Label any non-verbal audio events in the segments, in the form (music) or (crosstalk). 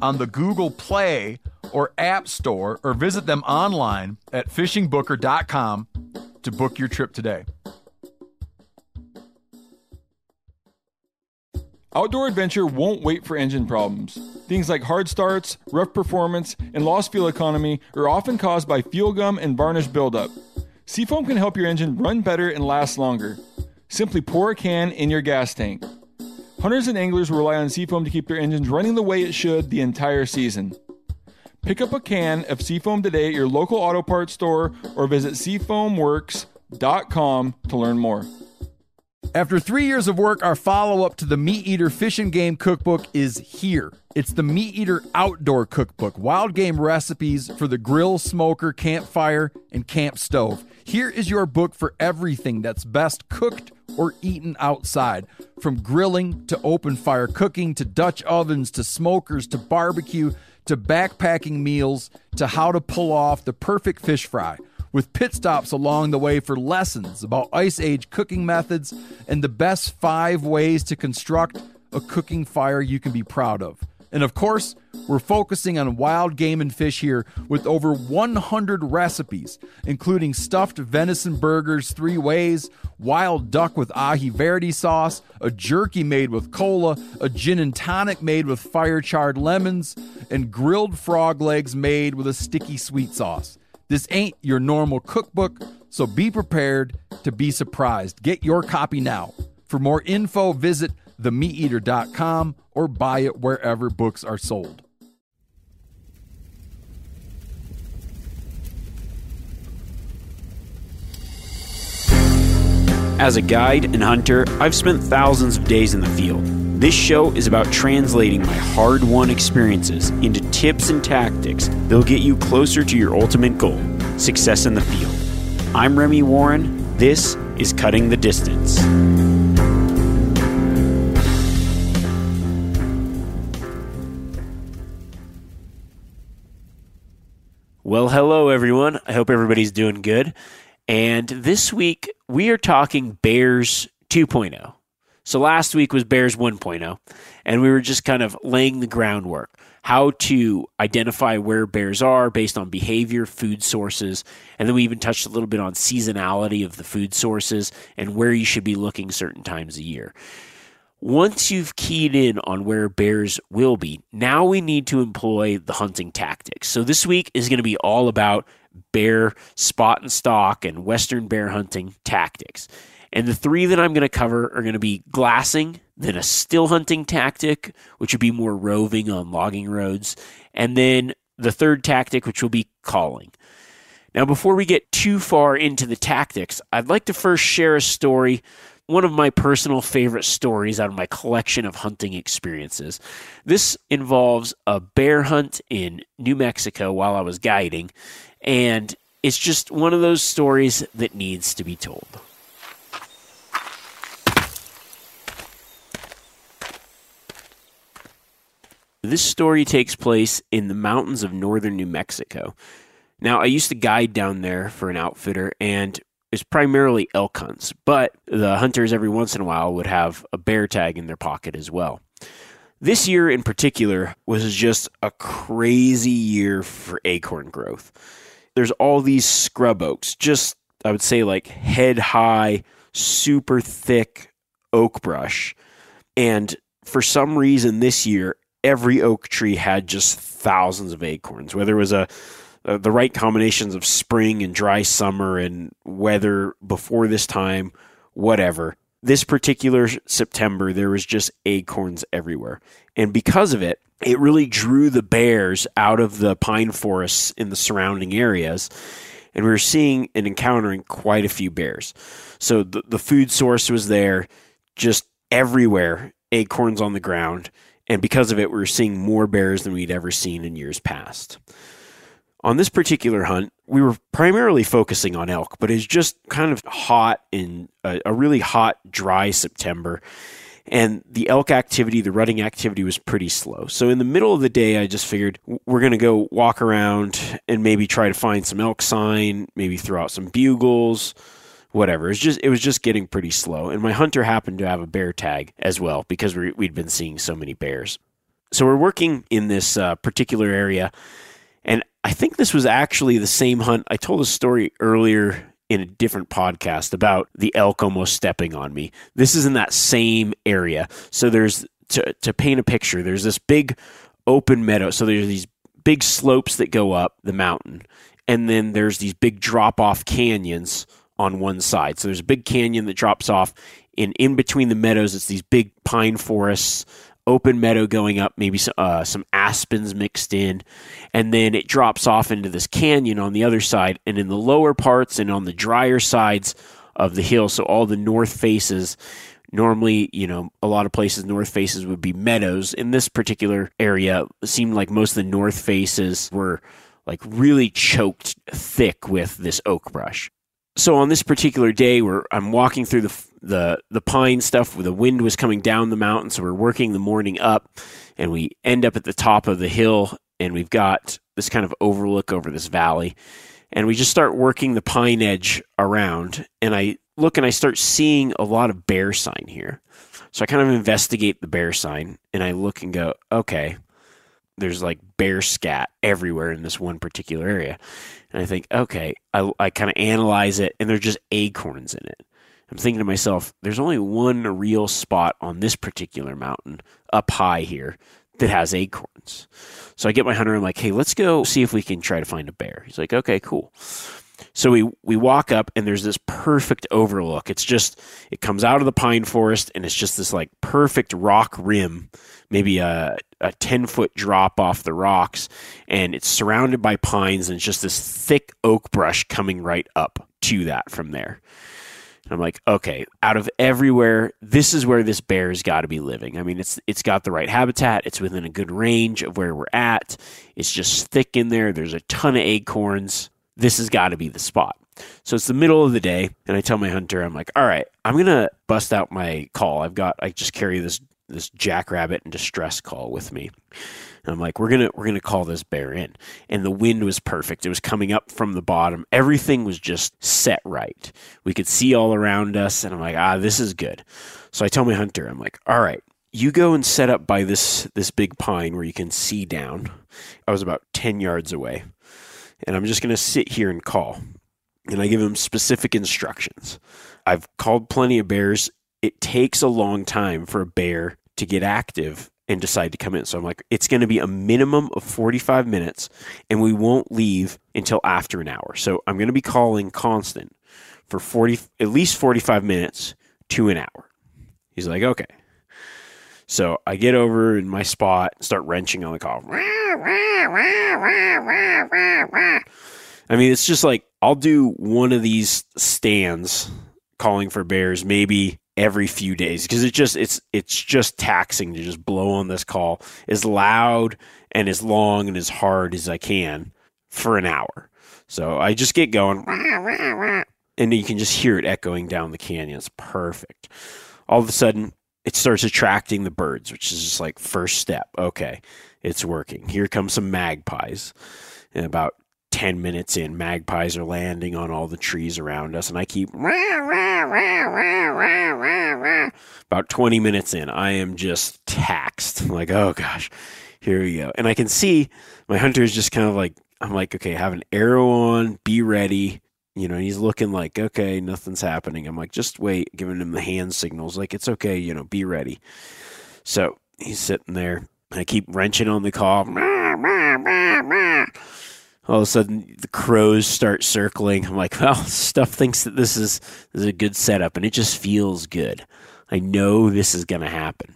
on the Google Play or App Store or visit them online at fishingbooker.com to book your trip today. Outdoor adventure won't wait for engine problems. Things like hard starts, rough performance, and lost fuel economy are often caused by fuel gum and varnish buildup. Seafoam can help your engine run better and last longer. Simply pour a can in your gas tank. Hunters and anglers rely on Seafoam to keep their engines running the way it should the entire season. Pick up a can of Seafoam today at your local auto parts store or visit seafoamworks.com to learn more. After three years of work, our follow up to the Meat Eater Fish and Game Cookbook is here. It's the Meat Eater Outdoor Cookbook wild game recipes for the grill, smoker, campfire, and camp stove. Here is your book for everything that's best cooked or eaten outside. From grilling to open fire cooking to Dutch ovens to smokers to barbecue to backpacking meals to how to pull off the perfect fish fry with pit stops along the way for lessons about Ice Age cooking methods and the best five ways to construct a cooking fire you can be proud of. And of course, we're focusing on wild game and fish here with over 100 recipes, including stuffed venison burgers three ways, wild duck with aji verde sauce, a jerky made with cola, a gin and tonic made with fire charred lemons, and grilled frog legs made with a sticky sweet sauce. This ain't your normal cookbook, so be prepared to be surprised. Get your copy now. For more info, visit themeateater.com or buy it wherever books are sold. As a guide and hunter, I've spent thousands of days in the field. This show is about translating my hard won experiences into tips and tactics that'll get you closer to your ultimate goal success in the field. I'm Remy Warren. This is Cutting the Distance. Well, hello, everyone. I hope everybody's doing good. And this week, we are talking Bears 2.0. So last week was Bears 1.0, and we were just kind of laying the groundwork how to identify where bears are based on behavior, food sources, and then we even touched a little bit on seasonality of the food sources and where you should be looking certain times a year. Once you've keyed in on where bears will be, now we need to employ the hunting tactics. So this week is going to be all about bear spot and stalk and western bear hunting tactics. And the three that I'm going to cover are going to be glassing, then a still hunting tactic, which would be more roving on logging roads, and then the third tactic, which will be calling. Now, before we get too far into the tactics, I'd like to first share a story one of my personal favorite stories out of my collection of hunting experiences. This involves a bear hunt in New Mexico while I was guiding, and it's just one of those stories that needs to be told. This story takes place in the mountains of northern New Mexico. Now, I used to guide down there for an outfitter, and is primarily elk hunts, but the hunters every once in a while would have a bear tag in their pocket as well. This year in particular was just a crazy year for acorn growth. There's all these scrub oaks, just I would say like head high, super thick oak brush. And for some reason this year, every oak tree had just thousands of acorns, whether it was a uh, the right combinations of spring and dry summer and weather before this time, whatever. This particular September, there was just acorns everywhere. And because of it, it really drew the bears out of the pine forests in the surrounding areas. And we were seeing and encountering quite a few bears. So the, the food source was there, just everywhere, acorns on the ground. And because of it, we were seeing more bears than we'd ever seen in years past. On this particular hunt, we were primarily focusing on elk, but it's just kind of hot in a, a really hot, dry September and the elk activity, the rutting activity was pretty slow. So in the middle of the day, I just figured we're going to go walk around and maybe try to find some elk sign, maybe throw out some bugles, whatever. It's just it was just getting pretty slow. And my hunter happened to have a bear tag as well because we, we'd been seeing so many bears. So we're working in this uh, particular area, and I think this was actually the same hunt. I told a story earlier in a different podcast about the elk almost stepping on me. This is in that same area. So there's to to paint a picture, there's this big open meadow. So there's these big slopes that go up the mountain. And then there's these big drop off canyons on one side. So there's a big canyon that drops off and in between the meadows it's these big pine forests open meadow going up, maybe uh, some aspens mixed in, and then it drops off into this canyon on the other side. And in the lower parts and on the drier sides of the hill, so all the north faces, normally, you know, a lot of places north faces would be meadows. In this particular area, seemed like most of the north faces were like really choked thick with this oak brush so on this particular day where I'm walking through the the the pine stuff where the wind was coming down the mountain so we're working the morning up and we end up at the top of the hill and we've got this kind of overlook over this valley and we just start working the pine edge around and I look and I start seeing a lot of bear sign here. So I kind of investigate the bear sign and I look and go, okay, there's like bear scat everywhere in this one particular area. And I think, okay, I, I kind of analyze it, and there's just acorns in it. I'm thinking to myself, there's only one real spot on this particular mountain up high here that has acorns. So I get my hunter. I'm like, hey, let's go see if we can try to find a bear. He's like, okay, cool. So we we walk up and there's this perfect overlook. It's just it comes out of the pine forest and it's just this like perfect rock rim, maybe a a 10 foot drop off the rocks and it's surrounded by pines and it's just this thick oak brush coming right up to that from there. And I'm like, okay, out of everywhere, this is where this bear's got to be living. I mean, it's it's got the right habitat. It's within a good range of where we're at. It's just thick in there. There's a ton of acorns this has got to be the spot. So it's the middle of the day, and I tell my hunter, I'm like, all right, I'm gonna bust out my call. I've got, I just carry this this jackrabbit and distress call with me. And I'm like, we're gonna we're gonna call this bear in. And the wind was perfect. It was coming up from the bottom. Everything was just set right. We could see all around us, and I'm like, ah, this is good. So I tell my hunter, I'm like, all right, you go and set up by this this big pine where you can see down. I was about ten yards away and I'm just going to sit here and call. And I give him specific instructions. I've called plenty of bears. It takes a long time for a bear to get active and decide to come in. So I'm like, it's going to be a minimum of 45 minutes, and we won't leave until after an hour. So I'm going to be calling constant for 40, at least 45 minutes to an hour. He's like, okay. So I get over in my spot, start wrenching on the call. I mean, it's just like I'll do one of these stands calling for bears maybe every few days because it just it's it's just taxing to just blow on this call as loud and as long and as hard as I can for an hour. So I just get going and you can just hear it echoing down the canyon. It's perfect. All of a sudden, it starts attracting the birds, which is just like first step. Okay, it's working. Here come some magpies. And about 10 minutes in, magpies are landing on all the trees around us, and I keep. About 20 minutes in, I am just taxed. I'm like, oh gosh, here we go. And I can see my hunter is just kind of like, I'm like, okay, have an arrow on, be ready. You know, he's looking like, okay, nothing's happening. I'm like, just wait, giving him the hand signals, like, it's okay, you know, be ready. So he's sitting there. I keep wrenching on the call. All of a sudden, the crows start circling. I'm like, well, stuff thinks that this is, this is a good setup, and it just feels good. I know this is going to happen.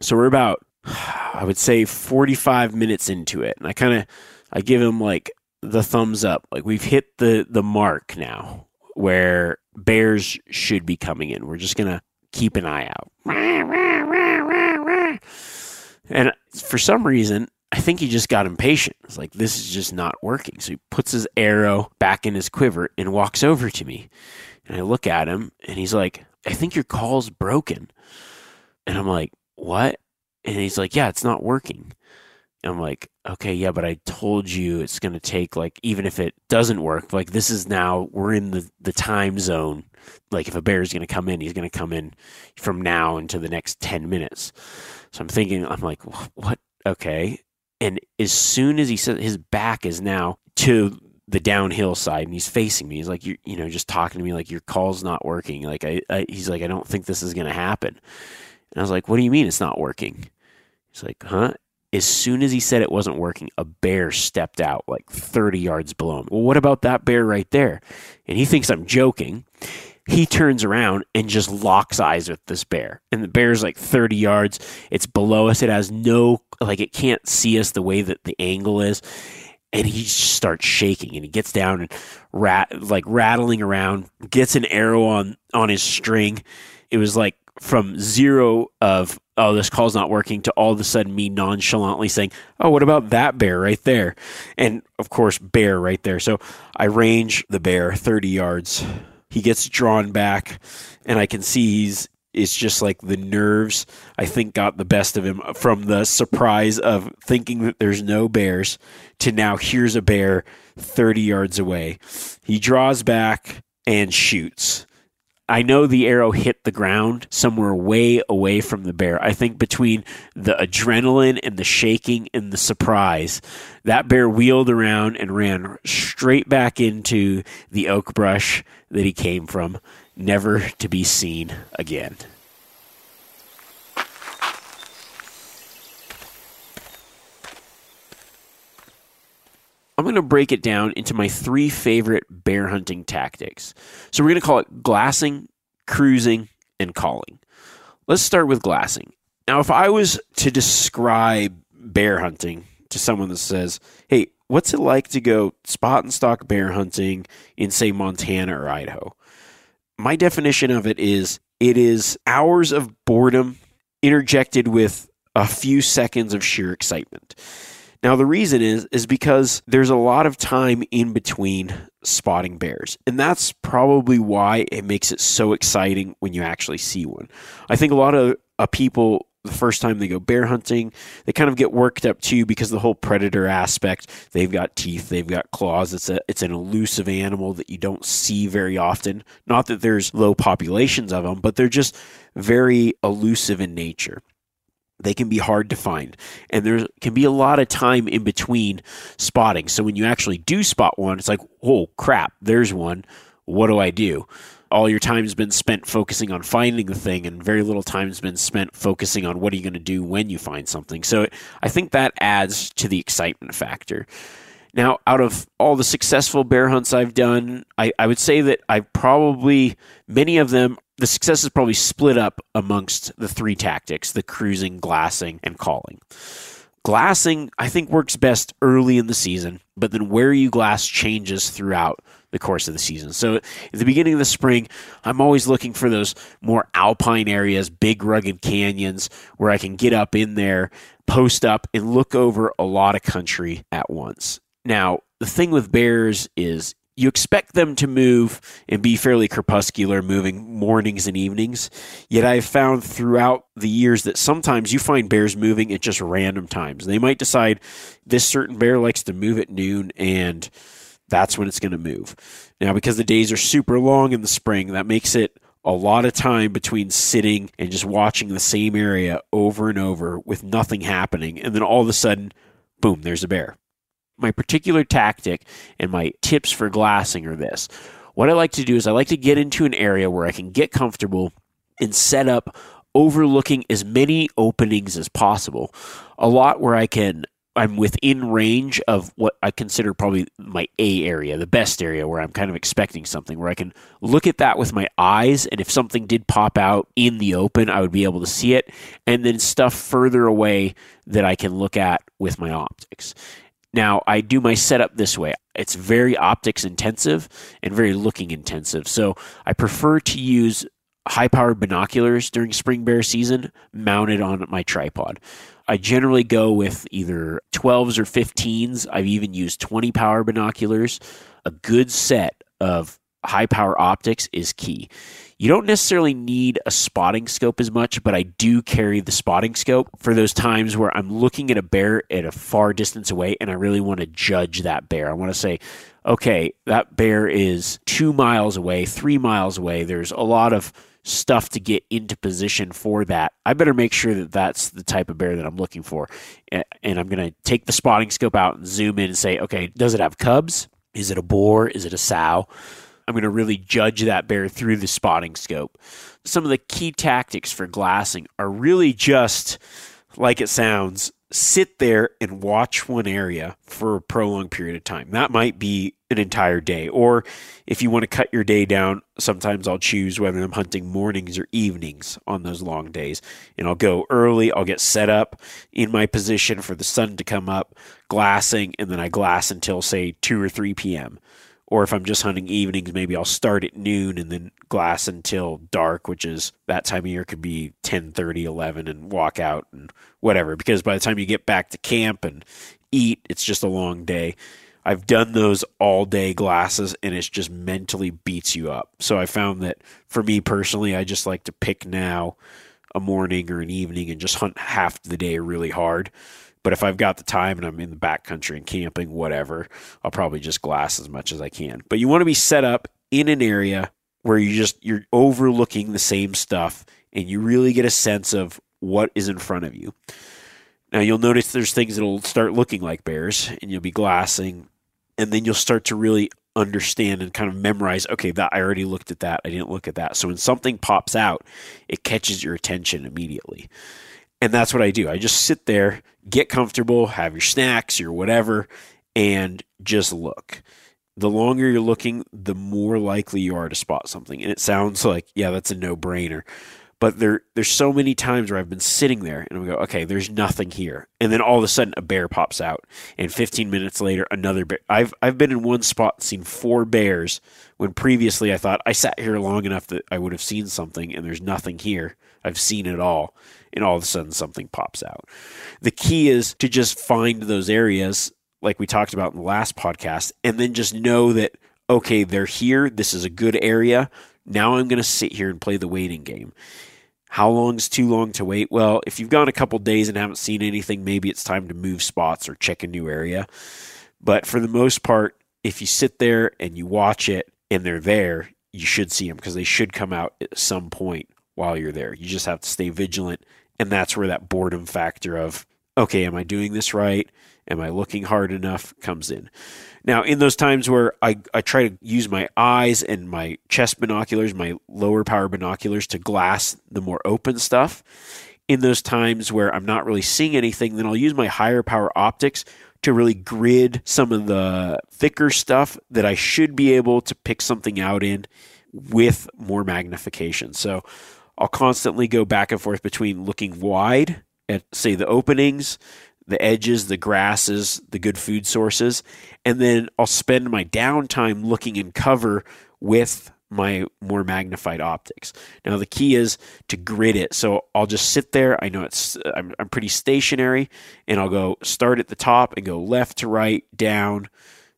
So we're about, (sighs) I would say, 45 minutes into it, and I kind of, I give him like the thumbs up. Like we've hit the the mark now where bears should be coming in. We're just gonna keep an eye out. And for some reason, I think he just got impatient. It's like, this is just not working. So he puts his arrow back in his quiver and walks over to me. And I look at him and he's like, I think your call's broken. And I'm like, what? And he's like, yeah, it's not working. I'm like, okay, yeah, but I told you it's going to take like, even if it doesn't work, like this is now, we're in the, the time zone. Like if a bear is going to come in, he's going to come in from now into the next 10 minutes. So I'm thinking, I'm like, what? Okay. And as soon as he said his back is now to the downhill side and he's facing me, he's like, you you know, just talking to me like your call's not working. Like I, I he's like, I don't think this is going to happen. And I was like, what do you mean it's not working? He's like, huh? As soon as he said it wasn't working, a bear stepped out like 30 yards below him. Well, what about that bear right there? And he thinks I'm joking he turns around and just locks eyes with this bear. And the bear's like 30 yards. It's below us. It has no, like, it can't see us the way that the angle is. And he starts shaking and he gets down and rat, like rattling around, gets an arrow on, on his string. It was like from zero of, oh, this call's not working to all of a sudden me nonchalantly saying, oh, what about that bear right there? And of course, bear right there. So I range the bear 30 yards he gets drawn back, and I can see he's it's just like the nerves I think got the best of him from the surprise of thinking that there's no bears to now here's a bear 30 yards away. He draws back and shoots. I know the arrow hit the ground somewhere way away from the bear. I think between the adrenaline and the shaking and the surprise, that bear wheeled around and ran straight back into the oak brush that he came from, never to be seen again. I'm going to break it down into my three favorite bear hunting tactics. So we're going to call it glassing, cruising, and calling. Let's start with glassing. Now, if I was to describe bear hunting to someone that says, hey, what's it like to go spot and stalk bear hunting in, say, Montana or Idaho? My definition of it is it is hours of boredom interjected with a few seconds of sheer excitement. Now the reason is is because there's a lot of time in between spotting bears. And that's probably why it makes it so exciting when you actually see one. I think a lot of uh, people the first time they go bear hunting, they kind of get worked up too because the whole predator aspect. They've got teeth, they've got claws. It's a it's an elusive animal that you don't see very often. Not that there's low populations of them, but they're just very elusive in nature they can be hard to find. And there can be a lot of time in between spotting. So when you actually do spot one it's like oh crap there's one. What do i do? All your time's been spent focusing on finding the thing and very little time's been spent focusing on what are you going to do when you find something. So i think that adds to the excitement factor. Now out of all the successful bear hunts i've done i, I would say that i probably many of them the success is probably split up amongst the three tactics the cruising, glassing, and calling. Glassing, I think, works best early in the season, but then where you glass changes throughout the course of the season. So at the beginning of the spring, I'm always looking for those more alpine areas, big rugged canyons where I can get up in there, post up, and look over a lot of country at once. Now, the thing with bears is you expect them to move and be fairly crepuscular, moving mornings and evenings. Yet I've found throughout the years that sometimes you find bears moving at just random times. They might decide this certain bear likes to move at noon and that's when it's going to move. Now, because the days are super long in the spring, that makes it a lot of time between sitting and just watching the same area over and over with nothing happening. And then all of a sudden, boom, there's a bear my particular tactic and my tips for glassing are this. What I like to do is I like to get into an area where I can get comfortable and set up overlooking as many openings as possible. A lot where I can I'm within range of what I consider probably my A area, the best area where I'm kind of expecting something, where I can look at that with my eyes. And if something did pop out in the open, I would be able to see it. And then stuff further away that I can look at with my optics. Now, I do my setup this way. It's very optics intensive and very looking intensive. So I prefer to use high powered binoculars during spring bear season mounted on my tripod. I generally go with either 12s or 15s. I've even used 20 power binoculars. A good set of high power optics is key. You don't necessarily need a spotting scope as much, but I do carry the spotting scope for those times where I'm looking at a bear at a far distance away and I really want to judge that bear. I want to say, okay, that bear is two miles away, three miles away. There's a lot of stuff to get into position for that. I better make sure that that's the type of bear that I'm looking for. And I'm going to take the spotting scope out and zoom in and say, okay, does it have cubs? Is it a boar? Is it a sow? I'm going to really judge that bear through the spotting scope. Some of the key tactics for glassing are really just like it sounds sit there and watch one area for a prolonged period of time. That might be an entire day. Or if you want to cut your day down, sometimes I'll choose whether I'm hunting mornings or evenings on those long days. And I'll go early, I'll get set up in my position for the sun to come up, glassing, and then I glass until, say, 2 or 3 p.m or if I'm just hunting evenings, maybe I'll start at noon and then glass until dark, which is that time of year could be 10, 30, 11 and walk out and whatever. Because by the time you get back to camp and eat, it's just a long day. I've done those all day glasses and it's just mentally beats you up. So I found that for me personally, I just like to pick now a morning or an evening and just hunt half the day really hard but if I've got the time and I'm in the backcountry and camping, whatever, I'll probably just glass as much as I can. But you want to be set up in an area where you just you're overlooking the same stuff and you really get a sense of what is in front of you. Now you'll notice there's things that'll start looking like bears and you'll be glassing and then you'll start to really understand and kind of memorize okay that I already looked at that I didn't look at that so when something pops out it catches your attention immediately and that's what I do. I just sit there, get comfortable, have your snacks, your whatever, and just look. The longer you're looking, the more likely you are to spot something. And it sounds like, yeah, that's a no brainer. But there, there's so many times where I've been sitting there and I go, okay, there's nothing here, and then all of a sudden a bear pops out, and 15 minutes later another bear. I've I've been in one spot seen four bears when previously I thought I sat here long enough that I would have seen something, and there's nothing here. I've seen it all, and all of a sudden something pops out. The key is to just find those areas, like we talked about in the last podcast, and then just know that, okay, they're here. This is a good area. Now I'm going to sit here and play the waiting game. How long is too long to wait? Well, if you've gone a couple days and haven't seen anything, maybe it's time to move spots or check a new area. But for the most part, if you sit there and you watch it and they're there, you should see them because they should come out at some point while you're there. You just have to stay vigilant. And that's where that boredom factor of, okay, am I doing this right? Am I looking hard enough comes in. Now, in those times where I, I try to use my eyes and my chest binoculars, my lower power binoculars to glass the more open stuff, in those times where I'm not really seeing anything, then I'll use my higher power optics to really grid some of the thicker stuff that I should be able to pick something out in with more magnification. So I'll constantly go back and forth between looking wide at, say, the openings, the edges, the grasses, the good food sources, and then I'll spend my downtime looking in cover with my more magnified optics. Now the key is to grid it. So I'll just sit there. I know it's I'm, I'm pretty stationary, and I'll go start at the top and go left to right, down,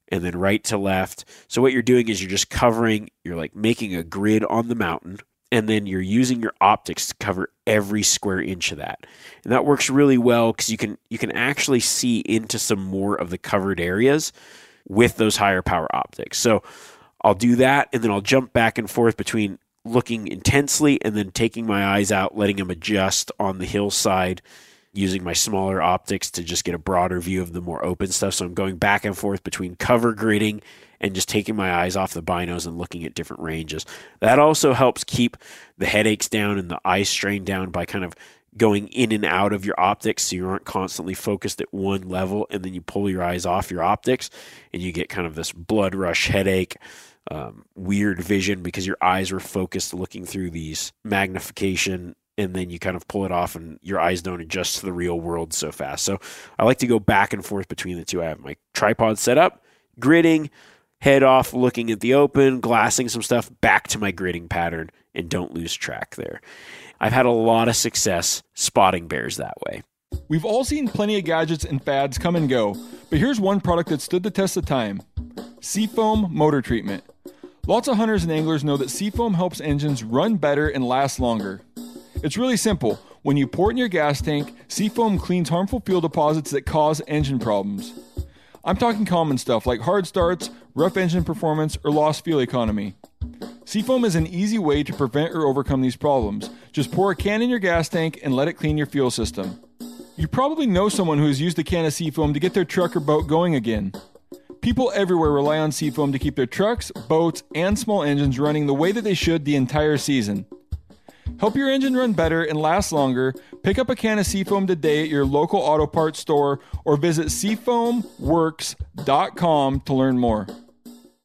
and then right to left. So what you're doing is you're just covering. You're like making a grid on the mountain and then you're using your optics to cover every square inch of that. And that works really well because you can you can actually see into some more of the covered areas with those higher power optics. So I'll do that and then I'll jump back and forth between looking intensely and then taking my eyes out, letting them adjust on the hillside using my smaller optics to just get a broader view of the more open stuff. So I'm going back and forth between cover gridding and just taking my eyes off the binos and looking at different ranges. That also helps keep the headaches down and the eye strain down by kind of going in and out of your optics so you aren't constantly focused at one level and then you pull your eyes off your optics and you get kind of this blood rush headache um, weird vision because your eyes were focused looking through these magnification and then you kind of pull it off and your eyes don't adjust to the real world so fast. So I like to go back and forth between the two. I have my tripod set up, gridding, head off looking at the open, glassing some stuff, back to my gridding pattern, and don't lose track there. I've had a lot of success spotting bears that way. We've all seen plenty of gadgets and fads come and go, but here's one product that stood the test of time Seafoam Motor Treatment. Lots of hunters and anglers know that Seafoam helps engines run better and last longer. It's really simple. When you pour it in your gas tank, Seafoam cleans harmful fuel deposits that cause engine problems. I'm talking common stuff like hard starts, rough engine performance, or lost fuel economy. Seafoam is an easy way to prevent or overcome these problems. Just pour a can in your gas tank and let it clean your fuel system. You probably know someone who has used a can of Seafoam to get their truck or boat going again. People everywhere rely on Seafoam to keep their trucks, boats, and small engines running the way that they should the entire season. Help your engine run better and last longer. Pick up a can of Seafoam today at your local auto parts store or visit seafoamworks.com to learn more.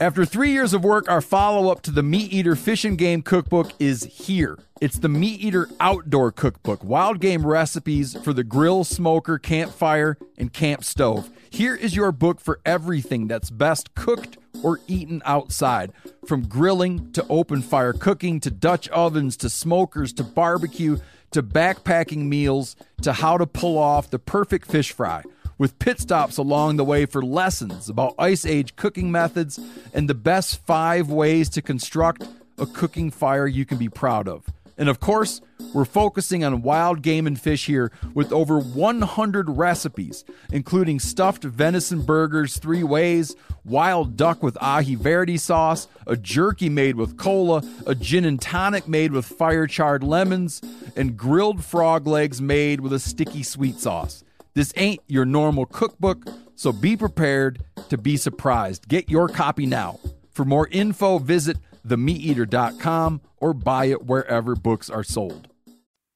After three years of work, our follow up to the Meat Eater Fish and Game Cookbook is here. It's the Meat Eater Outdoor Cookbook, wild game recipes for the grill, smoker, campfire, and camp stove. Here is your book for everything that's best cooked or eaten outside. From grilling to open fire cooking to Dutch ovens to smokers to barbecue to backpacking meals to how to pull off the perfect fish fry with pit stops along the way for lessons about Ice Age cooking methods and the best five ways to construct a cooking fire you can be proud of. And of course, we're focusing on wild game and fish here with over 100 recipes, including stuffed venison burgers three ways, wild duck with aji verde sauce, a jerky made with cola, a gin and tonic made with fire charred lemons, and grilled frog legs made with a sticky sweet sauce. This ain't your normal cookbook, so be prepared to be surprised. Get your copy now. For more info, visit themeateater.com or buy it wherever books are sold.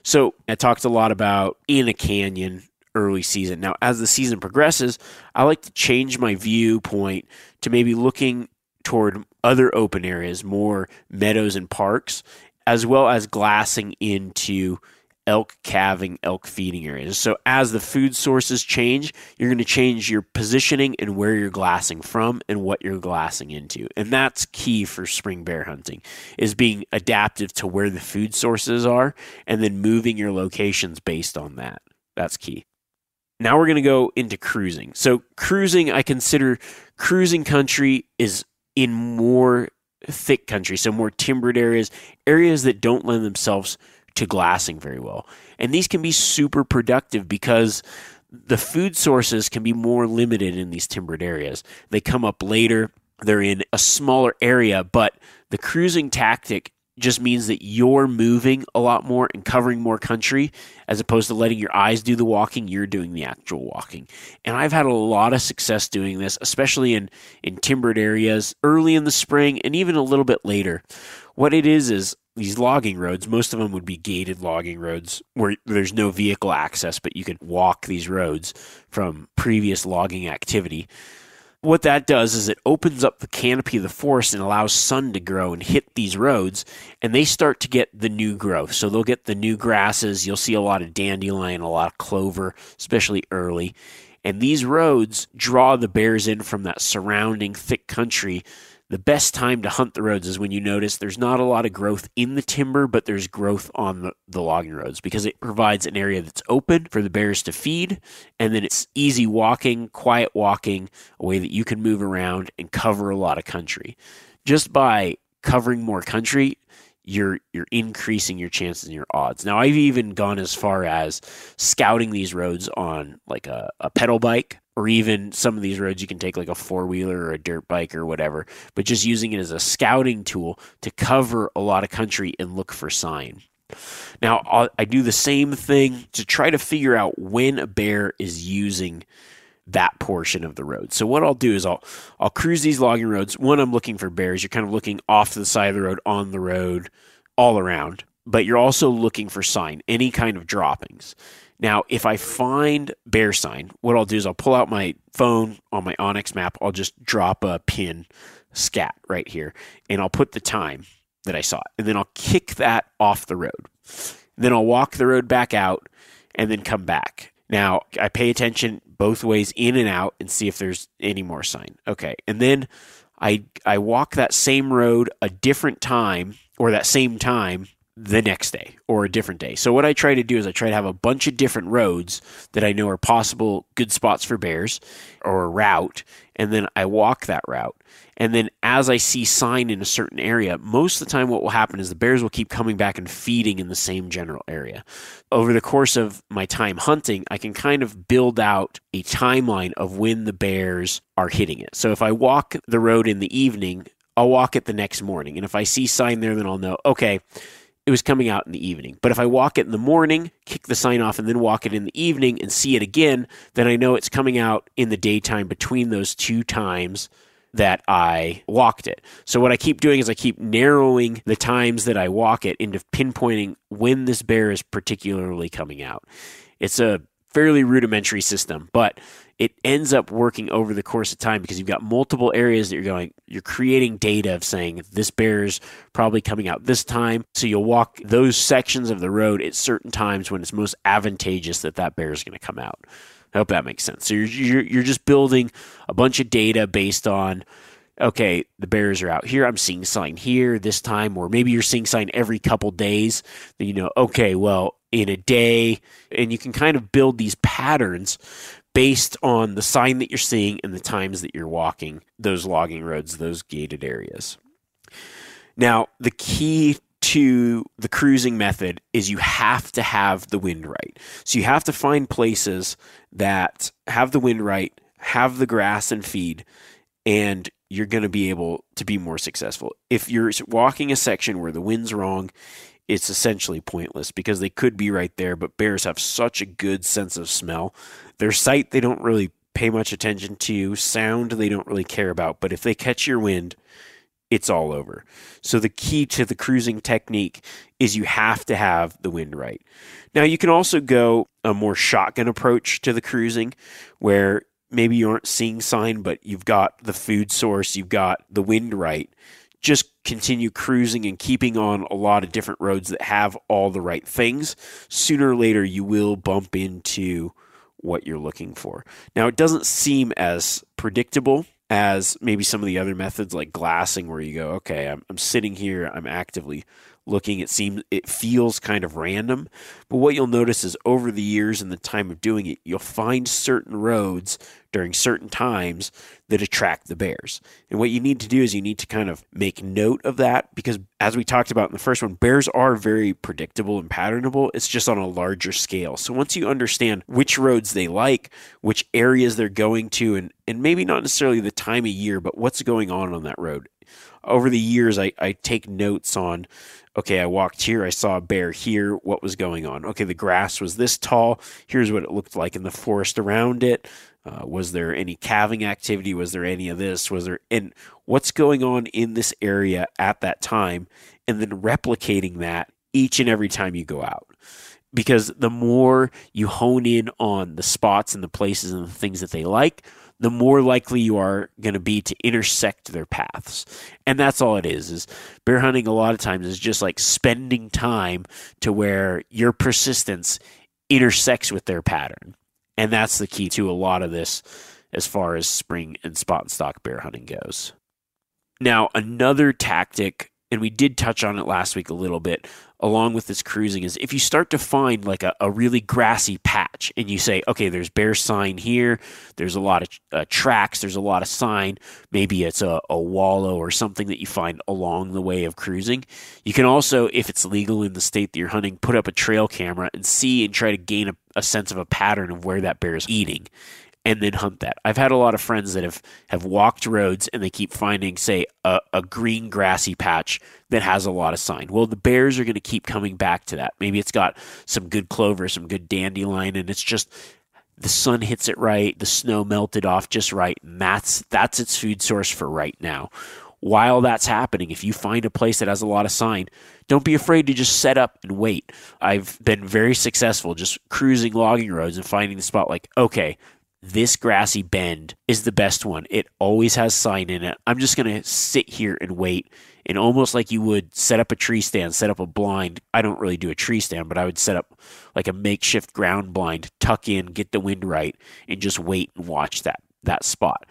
So I talked a lot about in a canyon early season. Now, as the season progresses, I like to change my viewpoint to maybe looking toward other open areas, more meadows and parks, as well as glassing into elk calving, elk feeding areas. So as the food sources change, you're going to change your positioning and where you're glassing from and what you're glassing into. And that's key for spring bear hunting is being adaptive to where the food sources are and then moving your locations based on that. That's key. Now we're going to go into cruising. So cruising I consider cruising country is in more thick country, so more timbered areas, areas that don't lend themselves to glassing very well. And these can be super productive because the food sources can be more limited in these timbered areas. They come up later, they're in a smaller area, but the cruising tactic just means that you're moving a lot more and covering more country as opposed to letting your eyes do the walking you're doing the actual walking and i've had a lot of success doing this especially in in timbered areas early in the spring and even a little bit later what it is is these logging roads, most of them would be gated logging roads where there's no vehicle access, but you could walk these roads from previous logging activity. What that does is it opens up the canopy of the forest and allows sun to grow and hit these roads, and they start to get the new growth. So they'll get the new grasses. You'll see a lot of dandelion, a lot of clover, especially early. And these roads draw the bears in from that surrounding thick country the best time to hunt the roads is when you notice there's not a lot of growth in the timber, but there's growth on the, the logging roads because it provides an area that's open for the bears to feed. And then it's easy walking, quiet walking, a way that you can move around and cover a lot of country. Just by covering more country, you're you're increasing your chances and your odds. Now I've even gone as far as scouting these roads on like a, a pedal bike or even some of these roads you can take like a four wheeler or a dirt bike or whatever, but just using it as a scouting tool to cover a lot of country and look for sign. Now, i do the same thing to try to figure out when a bear is using that portion of the road. So what I'll do is I'll I'll cruise these logging roads. When I'm looking for bears, you're kind of looking off the side of the road, on the road, all around. But you're also looking for sign, any kind of droppings. Now, if I find bear sign, what I'll do is I'll pull out my phone on my onX map. I'll just drop a pin scat right here, and I'll put the time that I saw, it. and then I'll kick that off the road. Then I'll walk the road back out, and then come back. Now I pay attention both ways in and out and see if there's any more sign. Okay, and then I I walk that same road a different time or that same time the next day or a different day. So what I try to do is I try to have a bunch of different roads that I know are possible good spots for bears or a route and then I walk that route. And then as I see sign in a certain area, most of the time what will happen is the bears will keep coming back and feeding in the same general area. Over the course of my time hunting, I can kind of build out a timeline of when the bears are hitting it. So if I walk the road in the evening, I'll walk it the next morning. And if I see sign there, then I'll know, okay, it was coming out in the evening. But if I walk it in the morning, kick the sign off, and then walk it in the evening and see it again, then I know it's coming out in the daytime between those two times that I walked it. So what I keep doing is I keep narrowing the times that I walk it into pinpointing when this bear is particularly coming out. It's a fairly rudimentary system, but it ends up working over the course of time because you've got multiple areas that you're going, you're creating data of saying this bear is probably coming out this time. So you'll walk those sections of the road at certain times when it's most advantageous that that bear is going to come out. I hope that makes sense. So you're, you're, you're just building a bunch of data based on, okay, the bears are out here. I'm seeing sign here this time, or maybe you're seeing sign every couple days. Then you know, okay, well, in a day, and you can kind of build these patterns based on the sign that you're seeing and the times that you're walking those logging roads, those gated areas. Now, the key to the cruising method is you have to have the wind right. So you have to find places that have the wind right, have the grass and feed, and you're going to be able to be more successful. If you're walking a section where the wind's wrong, it's essentially pointless because they could be right there, but bears have such a good sense of smell. Their sight, they don't really pay much attention to. Sound, they don't really care about. But if they catch your wind, it's all over. So the key to the cruising technique is you have to have the wind right. Now you can also go a more shotgun approach to the cruising where maybe you aren't seeing sign but you've got the food source, you've got the wind right just continue cruising and keeping on a lot of different roads that have all the right things, sooner or later you will bump into what you're looking for. Now, it doesn't seem as predictable as maybe some of the other methods like glassing, where you go, okay, I'm, I'm sitting here, I'm actively looking it seems it feels kind of random. But what you'll notice is over the years and the time of doing it you'll find certain roads during certain times that attract the bears. And what you need to do is you need to kind of make note of that because as we talked about in the first one bears are very predictable and patternable. It's just on a larger scale. So once you understand which roads they like which areas they're going to and and maybe not necessarily the time of year but what's going on on that road. Over the years I, I take notes on okay, I walked here, I saw a bear here, what was going on? Okay, the grass was this tall, here's what it looked like in the forest around it. Uh, was there any calving activity? Was there any of this? Was there, and what's going on in this area at that time? And then replicating that each and every time you go out. Because the more you hone in on the spots and the places and the things that they like, the more likely you are going to be to intersect their paths. And that's all it is. Is bear hunting a lot of times is just like spending time to where your persistence intersects with their pattern. And that's the key to a lot of this as far as spring and spot and stalk bear hunting goes. Now, another tactic and we did touch on it last week a little bit along with this cruising is if you start to find like a, a really grassy patch and you say okay there's bear sign here there's a lot of uh, tracks there's a lot of sign maybe it's a, a wallow or something that you find along the way of cruising you can also if it's legal in the state that you're hunting put up a trail camera and see and try to gain a, a sense of a pattern of where that bear is eating and then hunt that. I've had a lot of friends that have, have walked roads and they keep finding, say, a, a green grassy patch that has a lot of sign. Well, the bears are going to keep coming back to that. Maybe it's got some good clover, some good dandelion, and it's just the sun hits it right, the snow melted off just right, and that's that's its food source for right now. While that's happening, if you find a place that has a lot of sign, don't be afraid to just set up and wait. I've been very successful just cruising logging roads and finding the spot like, okay, this grassy bend is the best one. It always has sign in it. I'm just going to sit here and wait. And almost like you would set up a tree stand, set up a blind. I don't really do a tree stand, but I would set up like a makeshift ground blind, tuck in, get the wind right, and just wait and watch that that spot.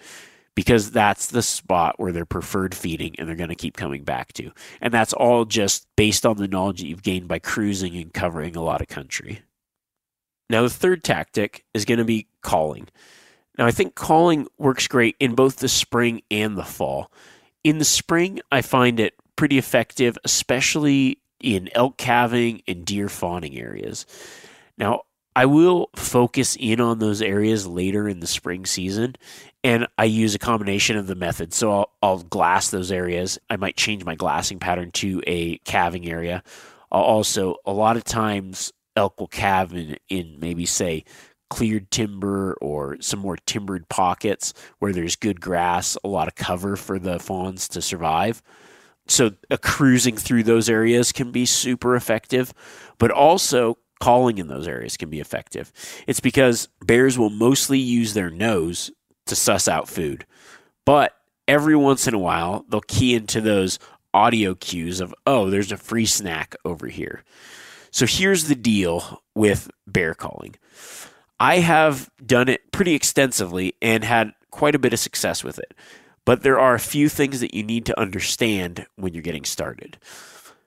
Because that's the spot where they're preferred feeding and they're going to keep coming back to. And that's all just based on the knowledge that you've gained by cruising and covering a lot of country. Now, the third tactic is going to be calling. Now, I think calling works great in both the spring and the fall. In the spring, I find it pretty effective, especially in elk calving and deer fawning areas. Now, I will focus in on those areas later in the spring season, and I use a combination of the methods. So I'll, I'll glass those areas. I might change my glassing pattern to a calving area. I'll also, a lot of times, elk will calve in, in maybe say cleared timber or some more timbered pockets where there's good grass, a lot of cover for the fawns to survive. So cruising through those areas can be super effective, but also calling in those areas can be effective. It's because bears will mostly use their nose to suss out food, but every once in a while they'll key into those audio cues of, oh, there's a free snack over here. So here's the deal with bear calling. I have done it pretty extensively and had quite a bit of success with it. But there are a few things that you need to understand when you're getting started.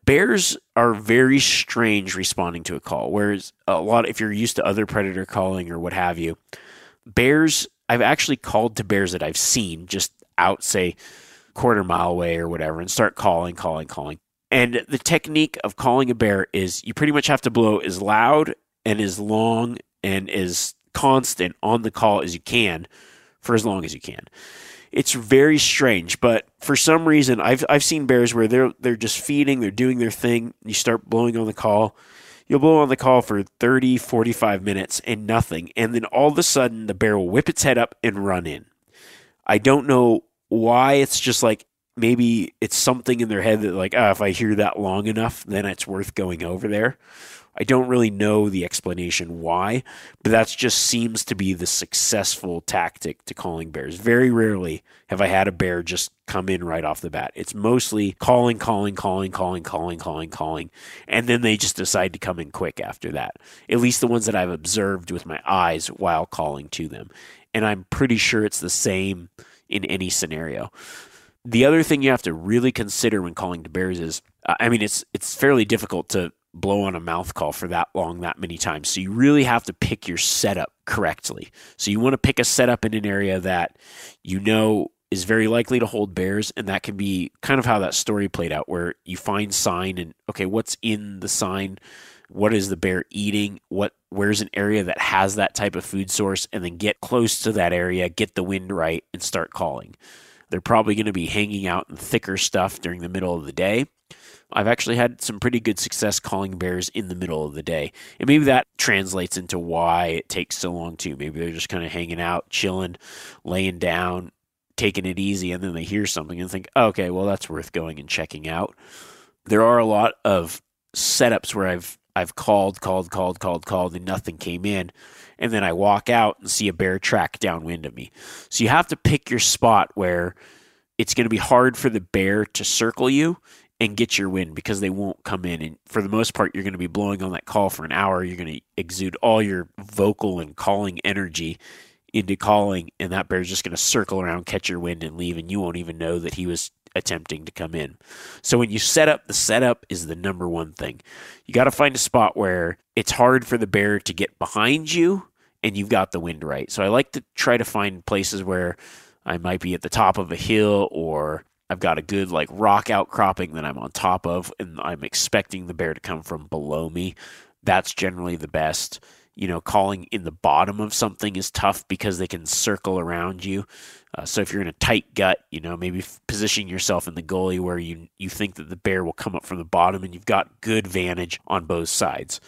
Bears are very strange responding to a call, whereas a lot, if you're used to other predator calling or what have you, bears, I've actually called to bears that I've seen just out, say, quarter mile away or whatever, and start calling, calling, calling. And the technique of calling a bear is you pretty much have to blow as loud and as long and as constant on the call as you can for as long as you can. It's very strange, but for some reason I've I've seen bears where they're they're just feeding, they're doing their thing, you start blowing on the call. You'll blow on the call for 30, 45 minutes and nothing, and then all of a sudden the bear will whip its head up and run in. I don't know why it's just like maybe it's something in their head that like oh, if i hear that long enough then it's worth going over there. I don't really know the explanation why but that just seems to be the successful tactic to calling bears. Very rarely have i had a bear just come in right off the bat. It's mostly calling calling calling calling calling calling calling and then they just decide to come in quick after that. At least the ones that i've observed with my eyes while calling to them. And i'm pretty sure it's the same in any scenario the other thing you have to really consider when calling to bears is, uh, I mean, it's it's fairly difficult to blow on a mouth call for that long, that many times. So you really have to pick your setup correctly. So you want to pick a setup in an area that you know is very likely to hold bears, and that can be kind of how that story played out, where you find sign and okay, what's in the sign? What is the bear eating? What where's an area that has that type of food source, and then get close to that area, get the wind right, and start calling. They're probably going to be hanging out in thicker stuff during the middle of the day. I've actually had some pretty good success calling bears in the middle of the day. And maybe that translates into why it takes so long too. Maybe they're just kind of hanging out, chilling, laying down, taking it easy, and then they hear something and think, okay, well, that's worth going and checking out. There are a lot of setups where I've I've called, called, called, called, called, and nothing came in and then I walk out and see a bear track downwind of me. So you have to pick your spot where it's going to be hard for the bear to circle you and get your wind because they won't come in. And for the most part, you're going to be blowing on that call for an hour. You're going to exude all your vocal and calling energy into calling, and that bear's just going to circle around, catch your wind, and leave, and you won't even know that he was attempting to come in. So when you set up, the setup is the number one thing. You got to find a spot where it's hard for the bear to get behind you and you've got the wind right. So I like to try to find places where I might be at the top of a hill or I've got a good like rock outcropping that I'm on top of and I'm expecting the bear to come from below me. That's generally the best. You know, calling in the bottom of something is tough because they can circle around you. Uh, so if you're in a tight gut, you know, maybe positioning yourself in the gully where you you think that the bear will come up from the bottom and you've got good vantage on both sides.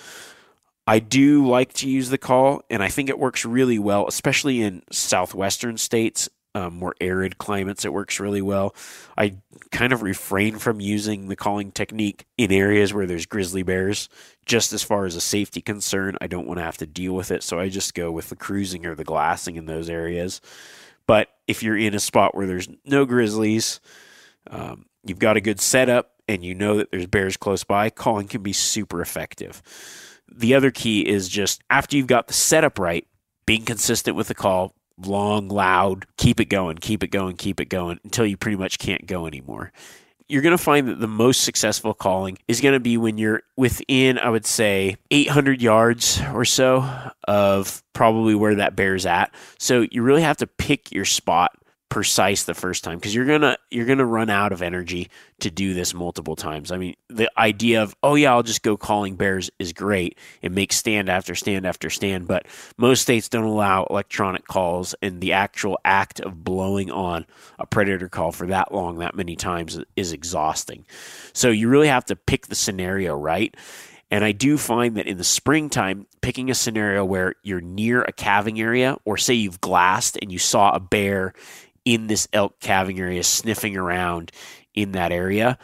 I do like to use the call, and I think it works really well, especially in southwestern states, um, more arid climates. It works really well. I kind of refrain from using the calling technique in areas where there's grizzly bears, just as far as a safety concern. I don't want to have to deal with it, so I just go with the cruising or the glassing in those areas. But if you're in a spot where there's no grizzlies, um, you've got a good setup, and you know that there's bears close by, calling can be super effective. The other key is just after you've got the setup right, being consistent with the call, long, loud, keep it going, keep it going, keep it going until you pretty much can't go anymore. You're going to find that the most successful calling is going to be when you're within, I would say, 800 yards or so of probably where that bear's at. So you really have to pick your spot precise the first time because you're gonna you're gonna run out of energy to do this multiple times. I mean, the idea of oh yeah, I'll just go calling bears is great. It makes stand after stand after stand, but most states don't allow electronic calls, and the actual act of blowing on a predator call for that long, that many times is exhausting. So you really have to pick the scenario right. And I do find that in the springtime, picking a scenario where you're near a calving area, or say you've glassed and you saw a bear in this elk calving area, sniffing around in that area,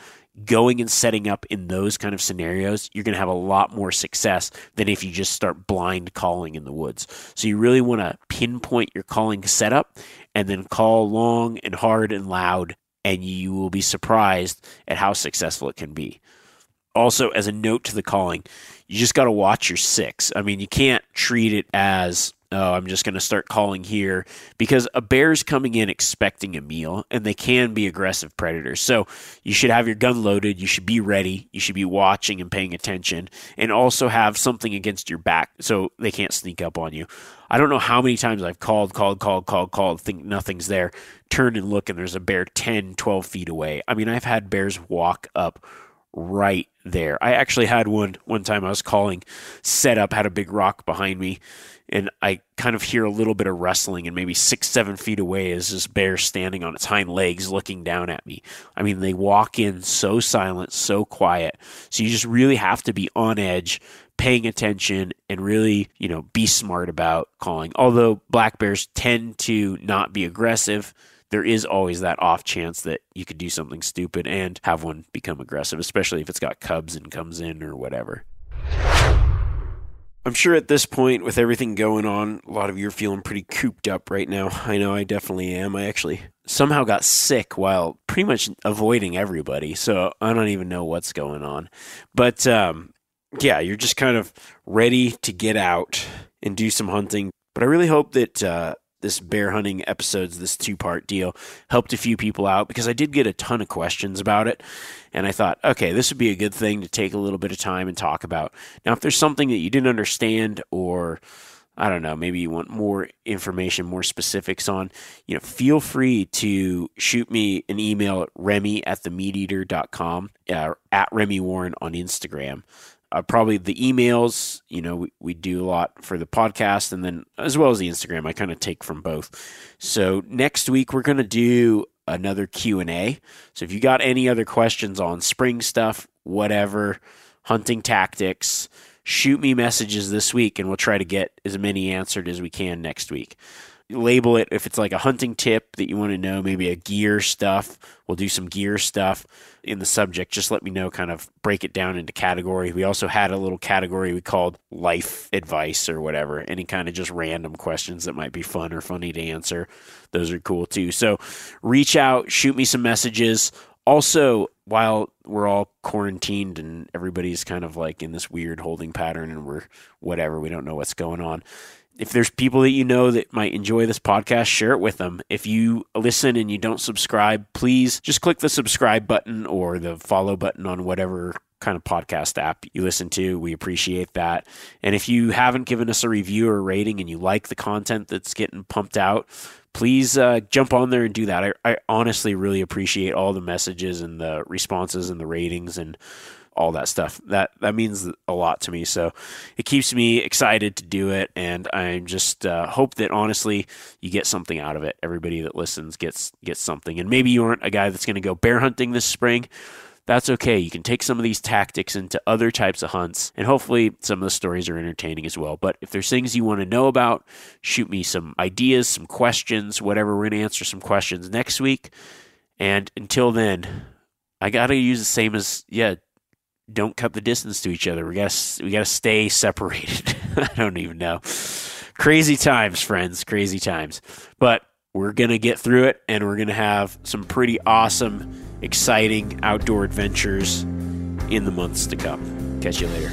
going and setting up in those kind of scenarios, you're going to have a lot more success than if you just start blind calling in the woods. So you really want to pinpoint your calling setup and then call long and hard and loud, and you will be surprised at how successful it can be. Also, as a note to the calling, you just got to watch your six. I mean, you can't treat it as oh, I'm just going to start calling here because a bear's coming in expecting a meal and they can be aggressive predators. So you should have your gun loaded. You should be ready. You should be watching and paying attention and also have something against your back so they can't sneak up on you. I don't know how many times I've called, called, called, called, called, think nothing's there, turn and look and there's a bear 10, 12 feet away. I mean, I've had bears walk up right there. I actually had one one time I was calling set up, had a big rock behind me and I kind of hear a little bit of rustling, and maybe six, seven feet away is this bear standing on its hind legs looking down at me. I mean, they walk in so silent, so quiet. So you just really have to be on edge, paying attention, and really, you know, be smart about calling. Although black bears tend to not be aggressive, there is always that off chance that you could do something stupid and have one become aggressive, especially if it's got cubs and comes in or whatever. I'm sure at this point, with everything going on, a lot of you are feeling pretty cooped up right now. I know I definitely am. I actually somehow got sick while pretty much avoiding everybody, so I don't even know what's going on. But um, yeah, you're just kind of ready to get out and do some hunting. But I really hope that uh, this bear hunting episodes, this two part deal, helped a few people out because I did get a ton of questions about it. And I thought, okay, this would be a good thing to take a little bit of time and talk about. Now, if there's something that you didn't understand or I don't know, maybe you want more information, more specifics on, you know, feel free to shoot me an email at remi at themeateater.com, uh, at Remi Warren on Instagram uh, probably the emails you know we, we do a lot for the podcast and then as well as the instagram i kind of take from both so next week we're going to do another q&a so if you got any other questions on spring stuff whatever hunting tactics shoot me messages this week and we'll try to get as many answered as we can next week label it if it's like a hunting tip that you want to know, maybe a gear stuff. We'll do some gear stuff in the subject. Just let me know, kind of break it down into category. We also had a little category we called life advice or whatever, any kind of just random questions that might be fun or funny to answer. Those are cool too. So reach out, shoot me some messages. Also, while we're all quarantined and everybody's kind of like in this weird holding pattern and we're whatever, we don't know what's going on if there's people that you know that might enjoy this podcast, share it with them. If you listen and you don't subscribe, please just click the subscribe button or the follow button on whatever kind of podcast app you listen to. We appreciate that. And if you haven't given us a review or a rating and you like the content that's getting pumped out, please uh, jump on there and do that. I, I honestly really appreciate all the messages and the responses and the ratings and all that stuff. That that means a lot to me. So it keeps me excited to do it, and I just uh, hope that honestly you get something out of it. Everybody that listens gets gets something, and maybe you aren't a guy that's going to go bear hunting this spring. that's okay. You can take some of these tactics into other types of hunts, and hopefully some of the stories are entertaining as well. But if there's things you want to know about, shoot me some ideas, some questions, whatever. We're going to answer some questions next week. And until then, I got to use the same as, yeah, don't cut the distance to each other. We got we got to stay (laughs) separated. (laughs) I don't even know. Crazy times, friends, crazy times. But we're to get through it and we're to have some pretty awesome, exciting outdoor adventures in the months to come. Catch you later.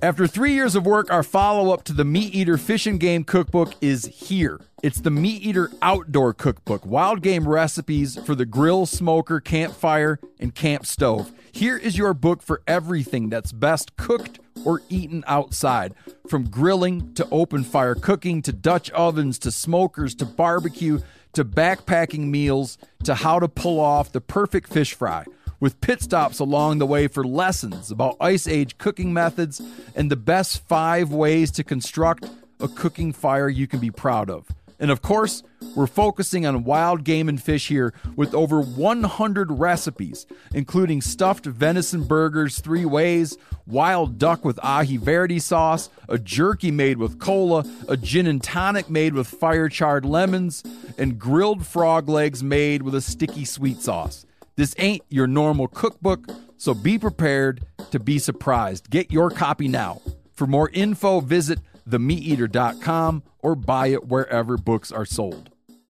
After three years of work, our follow up to the Meat Eater Fish and Game Cookbook is here. It's the Meat Eater Outdoor Cookbook wild game recipes for the grill, smoker, campfire, and camp stove. Here is your book for everything that's best cooked or eaten outside. From grilling to open fire cooking to Dutch ovens to smokers to barbecue to backpacking meals to how to pull off the perfect fish fry with pit stops along the way for lessons about Ice Age cooking methods and the best five ways to construct a cooking fire you can be proud of. And of course, we're focusing on wild game and fish here with over 100 recipes, including stuffed venison burgers three ways, wild duck with aji verde sauce, a jerky made with cola, a gin and tonic made with fire charred lemons, and grilled frog legs made with a sticky sweet sauce. This ain't your normal cookbook, so be prepared to be surprised. Get your copy now. For more info, visit themeateater.com or buy it wherever books are sold.